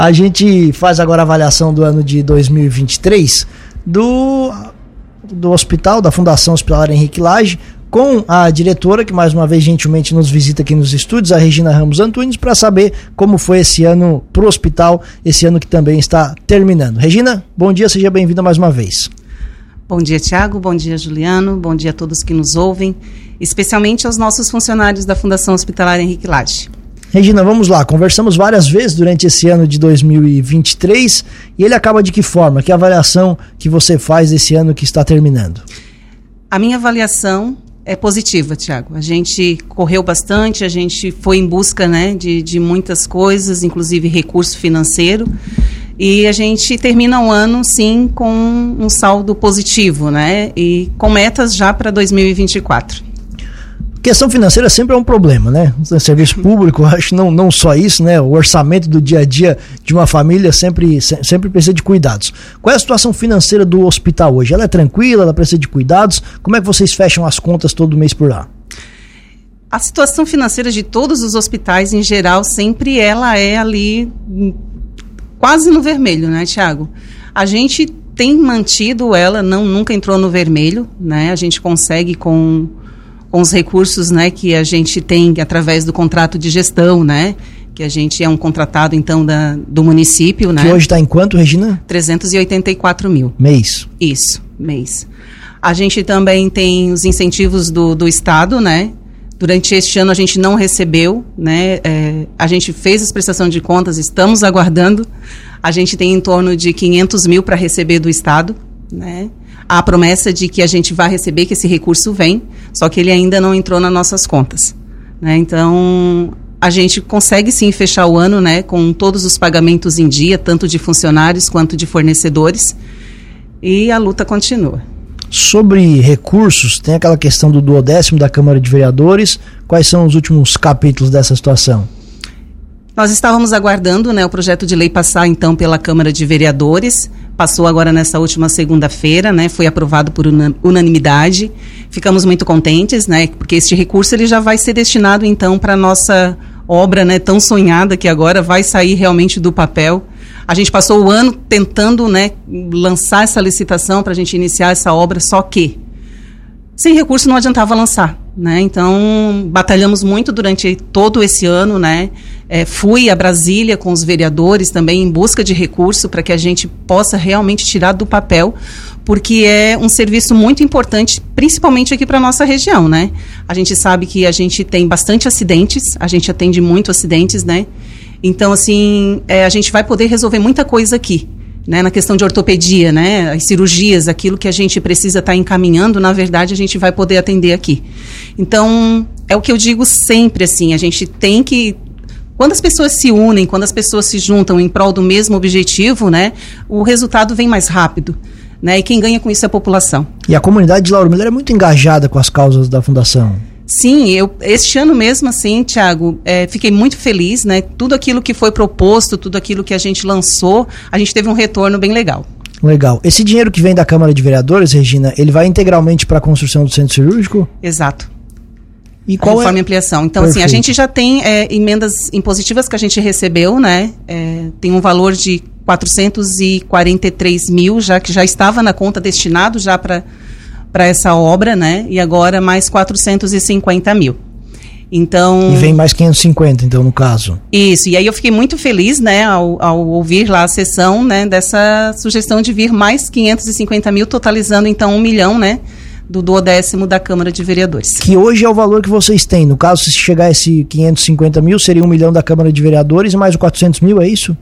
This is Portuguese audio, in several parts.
A gente faz agora a avaliação do ano de 2023 do, do hospital, da Fundação Hospitalar Henrique Lage, com a diretora, que mais uma vez gentilmente nos visita aqui nos estúdios, a Regina Ramos Antunes, para saber como foi esse ano para o hospital, esse ano que também está terminando. Regina, bom dia, seja bem-vinda mais uma vez. Bom dia, Tiago, bom dia, Juliano, bom dia a todos que nos ouvem, especialmente aos nossos funcionários da Fundação Hospitalar Henrique Lage. Regina, vamos lá. Conversamos várias vezes durante esse ano de 2023 e ele acaba de que forma? Que avaliação que você faz desse ano que está terminando? A minha avaliação é positiva, Tiago. A gente correu bastante, a gente foi em busca né, de, de muitas coisas, inclusive recurso financeiro. E a gente termina o ano, sim, com um saldo positivo, né? E com metas já para 2024. Questão financeira sempre é um problema, né? Serviço público, acho não, não só isso, né? O orçamento do dia a dia de uma família sempre, sempre precisa de cuidados. Qual é a situação financeira do hospital hoje? Ela é tranquila, ela precisa de cuidados? Como é que vocês fecham as contas todo mês por lá? A situação financeira de todos os hospitais em geral sempre ela é ali quase no vermelho, né, Tiago? A gente tem mantido ela, não nunca entrou no vermelho, né? A gente consegue com com os recursos né, que a gente tem através do contrato de gestão, né? Que a gente é um contratado, então, da, do município, né? Que hoje está em quanto, Regina? 384 mil. Mês. Isso, mês. A gente também tem os incentivos do, do Estado, né? Durante este ano a gente não recebeu, né? É, a gente fez as prestações de contas, estamos aguardando. A gente tem em torno de 500 mil para receber do Estado, né? A promessa de que a gente vai receber, que esse recurso vem, só que ele ainda não entrou nas nossas contas. Né? Então, a gente consegue sim fechar o ano né, com todos os pagamentos em dia, tanto de funcionários quanto de fornecedores, e a luta continua. Sobre recursos, tem aquela questão do duodécimo da Câmara de Vereadores. Quais são os últimos capítulos dessa situação? Nós estávamos aguardando né, o projeto de lei passar então pela Câmara de Vereadores. Passou agora nessa última segunda-feira, né? Foi aprovado por unanimidade. Ficamos muito contentes, né? Porque este recurso ele já vai ser destinado então para nossa obra, né? Tão sonhada que agora vai sair realmente do papel. A gente passou o ano tentando, né? Lançar essa licitação para a gente iniciar essa obra, só que sem recurso não adiantava lançar. Né? Então, batalhamos muito durante todo esse ano, né? É, fui a Brasília com os vereadores também em busca de recurso para que a gente possa realmente tirar do papel, porque é um serviço muito importante, principalmente aqui para nossa região, né? A gente sabe que a gente tem bastante acidentes, a gente atende muito acidentes, né? Então, assim, é, a gente vai poder resolver muita coisa aqui né, na questão de ortopedia, né, as cirurgias, aquilo que a gente precisa estar tá encaminhando, na verdade, a gente vai poder atender aqui. Então, é o que eu digo sempre, assim, a gente tem que quando as pessoas se unem, quando as pessoas se juntam em prol do mesmo objetivo, né, o resultado vem mais rápido. Né, e quem ganha com isso é a população. E a comunidade de Lauro Miller é muito engajada com as causas da fundação. Sim, eu este ano mesmo, assim, Tiago, é, fiquei muito feliz, né? Tudo aquilo que foi proposto, tudo aquilo que a gente lançou, a gente teve um retorno bem legal. Legal. Esse dinheiro que vem da Câmara de Vereadores, Regina, ele vai integralmente para a construção do centro cirúrgico? Exato. E qual a é? ampliação. Então, Perfeito. assim, a gente já tem é, emendas impositivas que a gente recebeu, né? É, tem um valor de 443 mil, já que já estava na conta destinado já para para essa obra, né? E agora mais 450 mil. Então. E vem mais 550, então, no caso. Isso. E aí eu fiquei muito feliz, né, ao, ao ouvir lá a sessão, né, dessa sugestão de vir mais 550 mil, totalizando então um milhão, né? Do duodécimo da Câmara de Vereadores. Que hoje é o valor que vocês têm. No caso, se chegar esse 550 mil, seria um milhão da Câmara de Vereadores mais o 400 mil, é isso?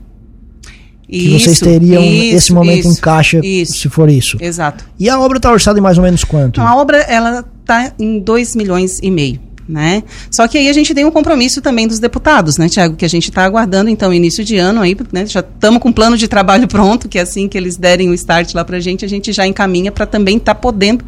que isso, vocês teriam isso, esse momento isso, em caixa, se for isso. Exato. E a obra está orçada em mais ou menos quanto? Então, a obra ela está em 2 milhões e meio. Né? Só que aí a gente tem um compromisso também dos deputados, né, Tiago, que a gente está aguardando, então, início de ano aí, né, já estamos com um plano de trabalho pronto, que é assim que eles derem o start lá para a gente, a gente já encaminha para também estar tá podendo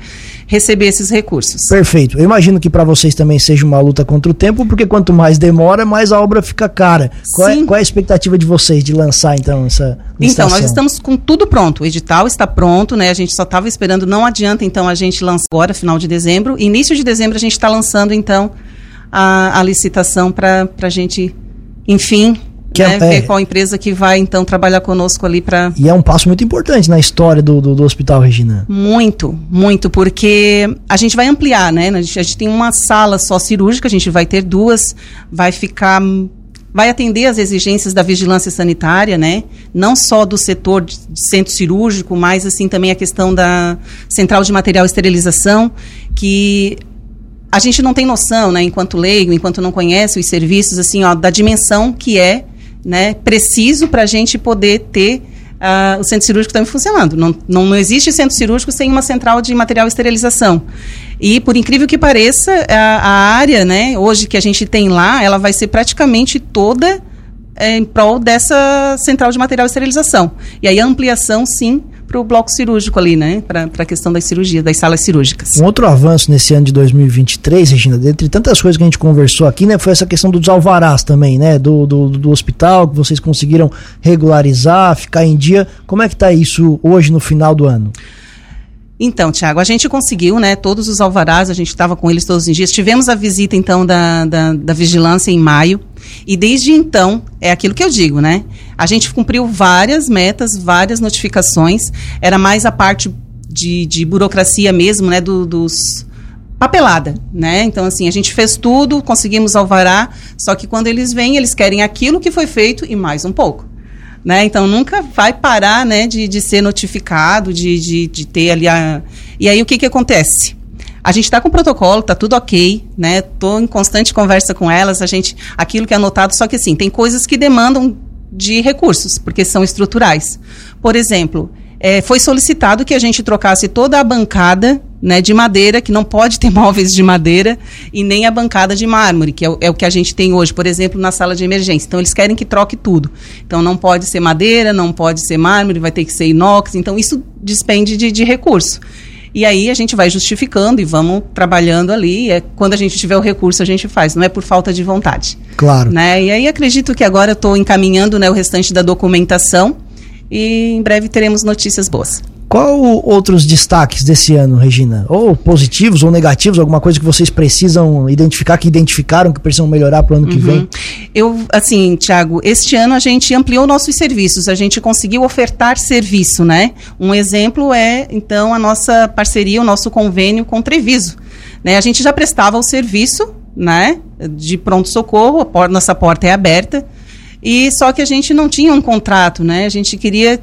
receber esses recursos. Perfeito. Eu imagino que para vocês também seja uma luta contra o tempo, porque quanto mais demora, mais a obra fica cara. Qual, é, qual é, a expectativa de vocês de lançar então essa licitação? Então, nós estamos com tudo pronto. O edital está pronto, né? A gente só estava esperando, não adianta então a gente lançar agora, final de dezembro. Início de dezembro a gente está lançando então a, a licitação para a gente, enfim, que né, é, ver é, qual empresa que vai então trabalhar conosco ali para. E é um passo muito importante na história do, do, do, Hospital Regina. Muito, muito, porque a gente vai ampliar, né? A gente, a gente tem uma sala só cirúrgica, a gente vai ter duas, vai ficar vai atender às exigências da vigilância sanitária, né? Não só do setor de centro cirúrgico, mas assim também a questão da central de material esterilização, que a gente não tem noção, né, enquanto leigo, enquanto não conhece os serviços, assim, ó, da dimensão que é né, preciso para a gente poder ter uh, o centro cirúrgico também funcionando. Não, não, não, existe centro cirúrgico sem uma central de material esterilização. E, por incrível que pareça, a, a área, né, hoje que a gente tem lá, ela vai ser praticamente toda é, em prol dessa central de material esterilização. E aí a ampliação, sim, para o bloco cirúrgico ali, né? Para a questão das cirurgias, das salas cirúrgicas. Um outro avanço nesse ano de 2023, Regina, dentre tantas coisas que a gente conversou aqui, né? Foi essa questão dos alvarás também, né? Do, do, do hospital, que vocês conseguiram regularizar, ficar em dia. Como é que está isso hoje no final do ano? Então, Tiago, a gente conseguiu, né, todos os alvarás, a gente estava com eles todos os dias. Tivemos a visita, então, da, da, da, vigilância em maio. E desde então, é aquilo que eu digo, né? A gente cumpriu várias metas, várias notificações. Era mais a parte de, de burocracia mesmo, né, do, dos papelada, né? Então, assim, a gente fez tudo, conseguimos alvará, só que quando eles vêm, eles querem aquilo que foi feito e mais um pouco. Né? Então nunca vai parar né, de, de ser notificado, de, de, de ter ali a. E aí o que, que acontece? A gente está com o protocolo, está tudo ok, né? Estou em constante conversa com elas, a gente, aquilo que é anotado, só que assim, tem coisas que demandam de recursos, porque são estruturais. Por exemplo, é, foi solicitado que a gente trocasse toda a bancada né, de madeira, que não pode ter móveis de madeira, e nem a bancada de mármore, que é o, é o, que a gente tem hoje, por exemplo, na sala de emergência. Então, eles querem que troque tudo. Então, não pode ser madeira, não pode ser mármore, vai ter que ser inox. Então, isso despende de, de recurso. E aí a gente vai justificando e vamos trabalhando ali. É, quando a gente tiver o recurso, a gente faz, não é por falta de vontade. Claro. Né? E aí acredito que agora eu estou encaminhando né, o restante da documentação e em breve teremos notícias boas. Qual outros destaques desse ano, Regina? Ou positivos ou negativos, alguma coisa que vocês precisam identificar, que identificaram, que precisam melhorar para o ano uhum. que vem? Eu, assim, Tiago, este ano a gente ampliou nossos serviços, a gente conseguiu ofertar serviço, né? Um exemplo é, então, a nossa parceria, o nosso convênio com Treviso. Né? A gente já prestava o serviço, né, de pronto-socorro, nossa porta é aberta, e só que a gente não tinha um contrato, né? A gente queria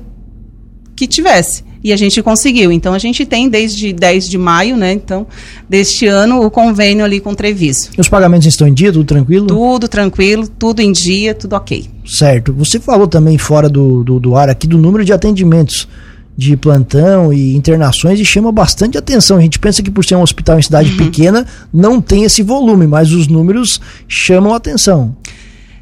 que tivesse. E a gente conseguiu. Então a gente tem desde 10 de maio, né? Então, deste ano, o convênio ali com o Treviso. E os pagamentos estão em dia, tudo tranquilo? Tudo tranquilo, tudo em dia, tudo ok. Certo. Você falou também fora do, do, do ar aqui do número de atendimentos de plantão e internações e chama bastante atenção. A gente pensa que por ser um hospital em cidade uhum. pequena não tem esse volume, mas os números chamam atenção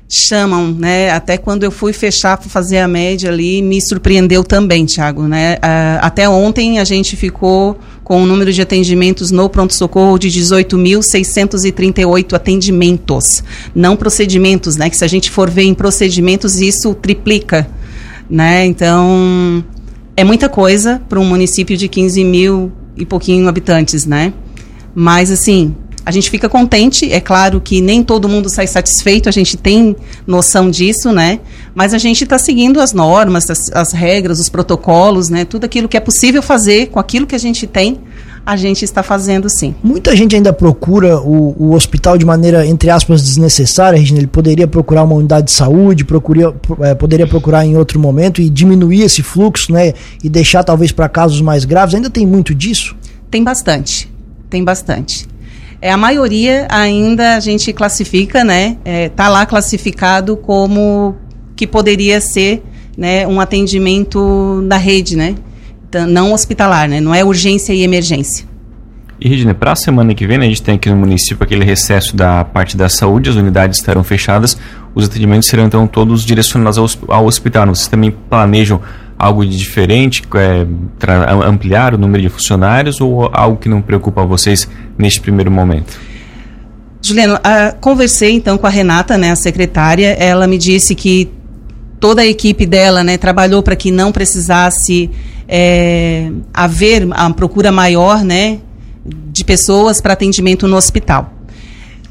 chamam, né? Até quando eu fui fechar para fazer a média ali, me surpreendeu também, Thiago, né? Uh, até ontem a gente ficou com o número de atendimentos no pronto-socorro de 18.638 atendimentos. Não procedimentos, né? Que se a gente for ver em procedimentos, isso triplica, né? Então, é muita coisa para um município de 15 mil e pouquinho habitantes, né? Mas, assim, a gente fica contente, é claro que nem todo mundo sai satisfeito, a gente tem noção disso, né? Mas a gente está seguindo as normas, as, as, regras, os protocolos, né? Tudo aquilo que é possível fazer com aquilo que a gente tem, a gente está fazendo sim. Muita gente ainda procura o, o hospital de maneira, entre aspas, desnecessária, Regina. Ele poderia procurar uma unidade de saúde, procuraria, é, poderia procurar em outro momento e diminuir esse fluxo, né? E deixar talvez para casos mais graves. Ainda tem muito disso? Tem bastante. Tem bastante. É, a maioria ainda a gente classifica, né? É, tá lá classificado como que poderia ser né, um atendimento da rede, né? Então, não hospitalar, né? Não é urgência e emergência. E, Regina, para a semana que vem, né, a gente tem aqui no município aquele recesso da parte da saúde, as unidades estarão fechadas, os atendimentos serão então todos direcionados ao, ao hospital. Vocês também planejam algo de diferente, é, ampliar o número de funcionários ou algo que não preocupa vocês neste primeiro momento? Juliano, uh, conversei então com a Renata, né, a secretária, ela me disse que toda a equipe dela né, trabalhou para que não precisasse é, haver a procura maior né, de pessoas para atendimento no hospital.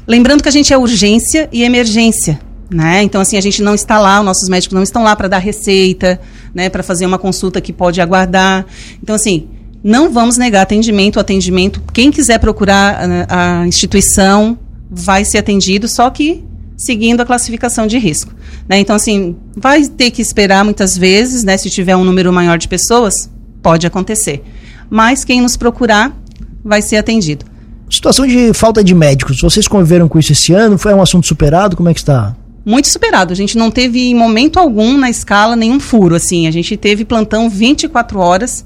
Lembrando que a gente é urgência e emergência. Né? Então, assim, a gente não está lá, os nossos médicos não estão lá para dar receita, né, para fazer uma consulta que pode aguardar. Então, assim, não vamos negar atendimento. Atendimento, quem quiser procurar a, né, a instituição vai ser atendido, só que seguindo a classificação de risco. Né? Então, assim, vai ter que esperar muitas vezes, né, se tiver um número maior de pessoas, pode acontecer. Mas quem nos procurar vai ser atendido. Situação de falta de médicos, vocês conviveram com isso esse ano? Foi um assunto superado? Como é que está? Muito superado. A gente não teve em momento algum na escala nenhum furo, assim. A gente teve plantão 24 horas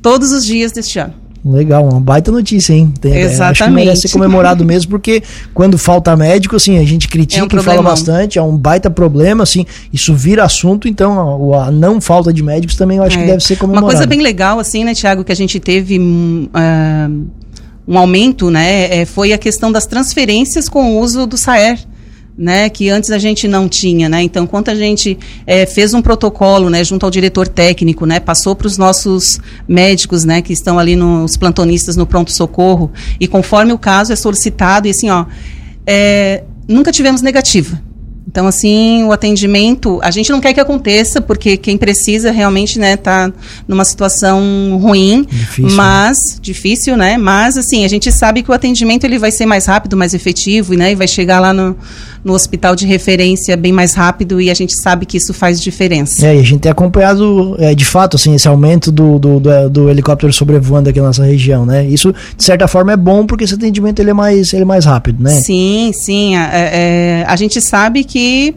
todos os dias deste ano. Legal, uma baita notícia, hein? Tem, Exatamente. Acho que merece ser comemorado mesmo, porque quando falta médico, assim, a gente critica é um e fala bastante, é um baita problema, assim, isso vira assunto, então a, a não falta de médicos também eu acho é. que deve ser comemorado. Uma coisa bem legal, assim, né, Tiago, que a gente teve uh, um aumento, né, é, foi a questão das transferências com o uso do SAER né, que antes a gente não tinha, né? Então, quando a gente é, fez um protocolo, né, junto ao diretor técnico, né, passou para os nossos médicos, né, que estão ali nos plantonistas no pronto socorro e conforme o caso é solicitado e assim, ó, é, nunca tivemos negativa. Então, assim, o atendimento, a gente não quer que aconteça, porque quem precisa realmente, né, tá numa situação ruim, difícil, né? mas, né? difícil, né, mas, assim, a gente sabe que o atendimento, ele vai ser mais rápido, mais efetivo, né, e vai chegar lá no, no hospital de referência bem mais rápido, e a gente sabe que isso faz diferença. É, e a gente tem acompanhado, é, de fato, assim, esse aumento do, do, do, do helicóptero sobrevoando aqui na nossa região, né, isso, de certa forma, é bom, porque esse atendimento, ele é mais, ele é mais rápido, né? Sim, sim, a, é, é a gente sabe que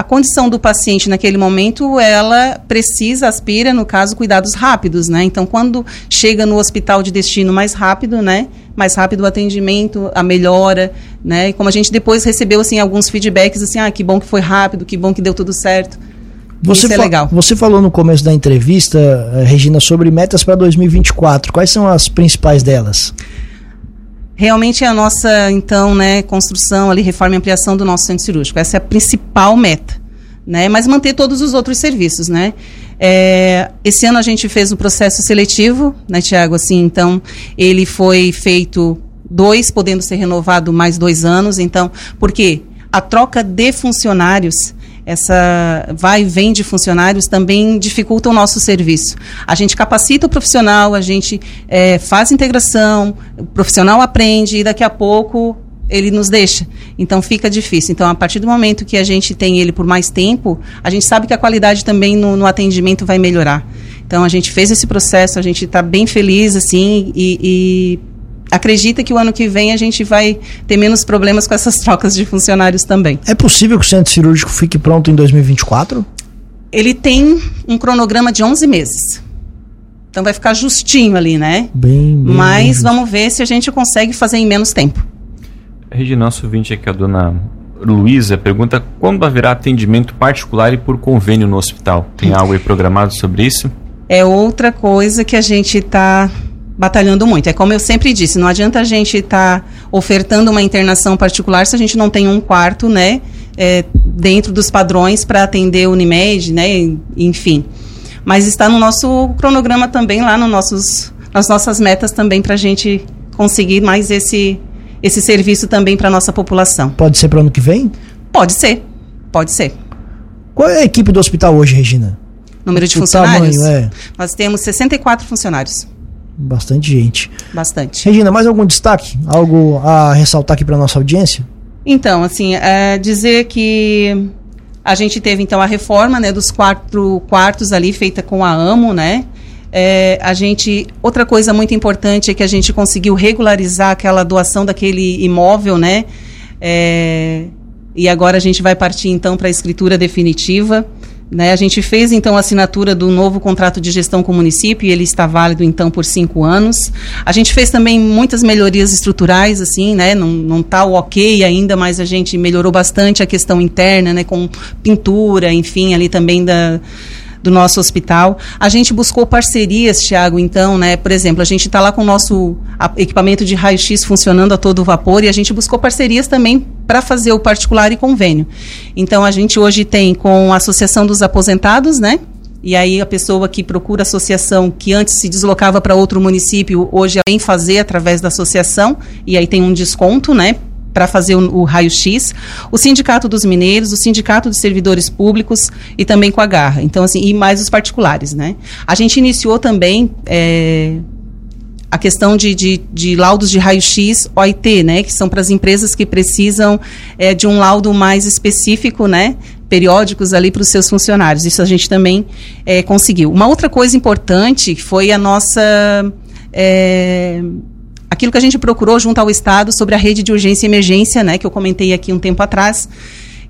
a condição do paciente naquele momento, ela precisa, aspira, no caso, cuidados rápidos, né? Então, quando chega no hospital de destino mais rápido, né? Mais rápido o atendimento, a melhora, né? E como a gente depois recebeu, assim, alguns feedbacks, assim, ah, que bom que foi rápido, que bom que deu tudo certo. Você Isso é legal. Você falou no começo da entrevista, eh, Regina, sobre metas para 2024. Quais são as principais delas? Realmente é a nossa, então, né, construção ali, reforma e ampliação do nosso centro cirúrgico. Essa é a principal meta, né? Mas manter todos os outros serviços, né? É, esse ano a gente fez o um processo seletivo, né, Tiago? Assim, então, ele foi feito dois, podendo ser renovado mais dois anos. Então, por quê? A troca de funcionários essa vai e vem de funcionários também dificulta o nosso serviço. A gente capacita o profissional, a gente é, faz integração, o profissional aprende e daqui a pouco ele nos deixa. Então fica difícil. Então, a partir do momento que a gente tem ele por mais tempo, a gente sabe que a qualidade também no, no atendimento vai melhorar. Então a gente fez esse processo, a gente está bem feliz assim e, e acredita que o ano que vem a gente vai ter menos problemas com essas trocas de funcionários também. É possível que o centro cirúrgico fique pronto em 2024? Ele tem um cronograma de 11 meses. Então vai ficar justinho ali, né? Bem, bem Mas bem. vamos ver se a gente consegue fazer em menos tempo. Regina, nosso ouvinte aqui, a dona Luísa, pergunta quando haverá atendimento particular e por convênio no hospital? Tem algo aí programado sobre isso? É outra coisa que a gente está batalhando muito. É como eu sempre disse, não adianta a gente estar tá ofertando uma internação particular se a gente não tem um quarto, né, é, dentro dos padrões para atender o Unimed, né, enfim. Mas está no nosso cronograma também, lá no nossos, nas nossas metas também para a gente conseguir mais esse, esse serviço também para a nossa população. Pode ser para o ano que vem? Pode ser, pode ser. Qual é a equipe do hospital hoje, Regina? Número de o funcionários? Tamanho, é. Nós temos 64 funcionários. Bastante gente. Bastante. Regina, mais algum destaque? Algo a ressaltar aqui para nossa audiência? Então, assim, é dizer que a gente teve então a reforma, né, dos quatro quartos ali feita com a AMO, né? É, a gente outra coisa muito importante é que a gente conseguiu regularizar aquela doação daquele imóvel, né? É, e agora a gente vai partir então para a escritura definitiva. Né, a gente fez então a assinatura do novo contrato de gestão com o município e ele está válido então por cinco anos. A gente fez também muitas melhorias estruturais, assim, né, não está o ok ainda, mas a gente melhorou bastante a questão interna, né, com pintura, enfim, ali também da do nosso hospital. A gente buscou parcerias, Tiago, então, né? Por exemplo, a gente está lá com o nosso equipamento de raio-x funcionando a todo vapor e a gente buscou parcerias também para fazer o particular e convênio. Então, a gente hoje tem com a Associação dos Aposentados, né? E aí a pessoa que procura associação, que antes se deslocava para outro município, hoje vem fazer através da associação, e aí tem um desconto, né? Para fazer o, o raio-x, o Sindicato dos Mineiros, o Sindicato dos Servidores Públicos e também com a Garra. Então, assim, e mais os particulares, né? A gente iniciou também é, a questão de, de, de laudos de raio-x OIT, né? Que são para as empresas que precisam é, de um laudo mais específico, né? periódicos ali para os seus funcionários. Isso a gente também é, conseguiu. Uma outra coisa importante foi a nossa é, aquilo que a gente procurou junto ao Estado sobre a rede de urgência e emergência, né, que eu comentei aqui um tempo atrás,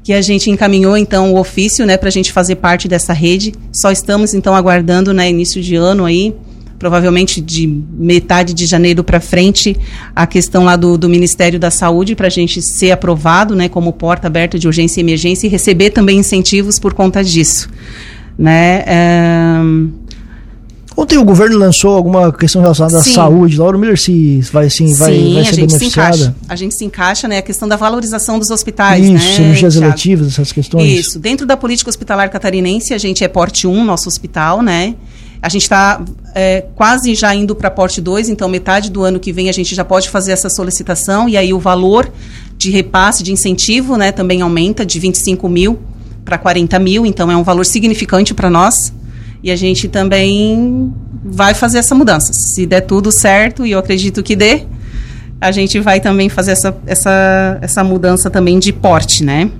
que a gente encaminhou então o ofício, né, para a gente fazer parte dessa rede. Só estamos então aguardando, né, início de ano aí, provavelmente de metade de janeiro para frente, a questão lá do, do Ministério da Saúde para a gente ser aprovado, né, como porta aberta de urgência e emergência e receber também incentivos por conta disso, né? É, Ontem o governo lançou alguma questão relacionada sim. à saúde. Laura Miller se vai sim, vai, sim, vai ser a gente beneficiada. Se encaixa. A gente se encaixa, né? A questão da valorização dos hospitais, Isso, né? cirurgias eletivas, essas questões. Isso. Dentro da política hospitalar catarinense, a gente é porte 1, nosso hospital, né? A gente está é, quase já indo para porte 2, então metade do ano que vem a gente já pode fazer essa solicitação e aí o valor de repasse, de incentivo, né, também aumenta de 25 mil para 40 mil, então é um valor significante para nós. E a gente também vai fazer essa mudança. Se der tudo certo, e eu acredito que dê, a gente vai também fazer essa, essa, essa mudança também de porte, né?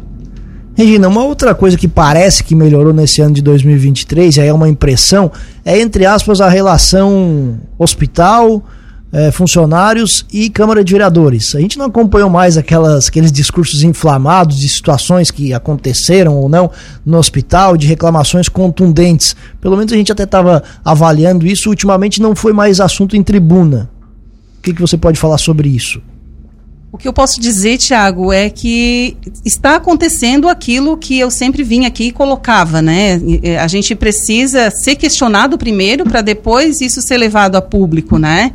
Regina, uma outra coisa que parece que melhorou nesse ano de 2023, aí é uma impressão, é entre aspas a relação hospital, é, funcionários e Câmara de Vereadores. A gente não acompanhou mais aquelas, aqueles discursos inflamados de situações que aconteceram ou não no hospital, de reclamações contundentes. Pelo menos a gente até estava avaliando isso, ultimamente não foi mais assunto em tribuna. O que, que você pode falar sobre isso? O que eu posso dizer, Tiago, é que está acontecendo aquilo que eu sempre vim aqui e colocava, né? A gente precisa ser questionado primeiro para depois isso ser levado a público, né?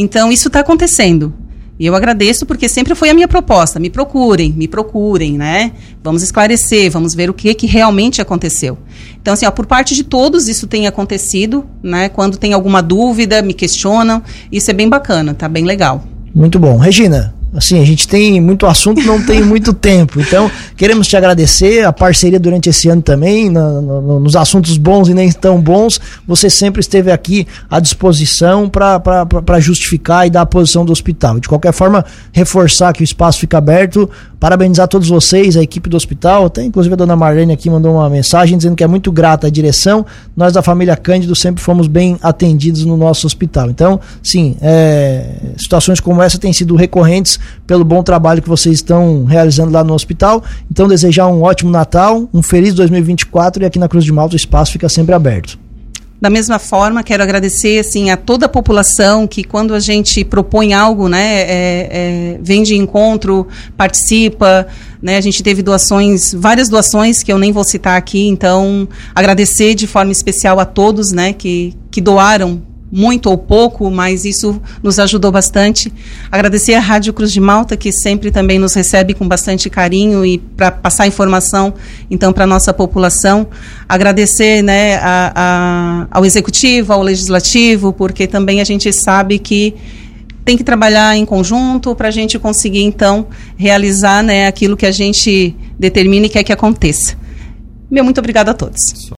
Então, isso está acontecendo. E eu agradeço porque sempre foi a minha proposta. Me procurem, me procurem, né? Vamos esclarecer, vamos ver o que, que realmente aconteceu. Então, assim, ó, por parte de todos isso tem acontecido, né? Quando tem alguma dúvida, me questionam. Isso é bem bacana, tá bem legal. Muito bom. Regina, Assim, a gente tem muito assunto, não tem muito tempo. Então, queremos te agradecer a parceria durante esse ano também, no, no, nos assuntos bons e nem tão bons. Você sempre esteve aqui à disposição para justificar e dar a posição do hospital. De qualquer forma, reforçar que o espaço fica aberto. Parabenizar todos vocês, a equipe do hospital. Até inclusive a dona Marlene aqui mandou uma mensagem dizendo que é muito grata à direção. Nós da família Cândido sempre fomos bem atendidos no nosso hospital. Então, sim, é, situações como essa têm sido recorrentes pelo bom trabalho que vocês estão realizando lá no hospital. Então, desejar um ótimo Natal, um feliz 2024 e aqui na Cruz de Malta o espaço fica sempre aberto. Da mesma forma, quero agradecer assim a toda a população que quando a gente propõe algo, né, é, é, vem de encontro, participa, né, a gente teve doações, várias doações que eu nem vou citar aqui, então agradecer de forma especial a todos, né, que, que doaram muito ou pouco, mas isso nos ajudou bastante. Agradecer à Rádio Cruz de Malta, que sempre também nos recebe com bastante carinho e para passar informação, então, para a nossa população. Agradecer né, a, a, ao Executivo, ao Legislativo, porque também a gente sabe que tem que trabalhar em conjunto para a gente conseguir, então, realizar né, aquilo que a gente determina e quer que aconteça. Meu muito obrigado a todos.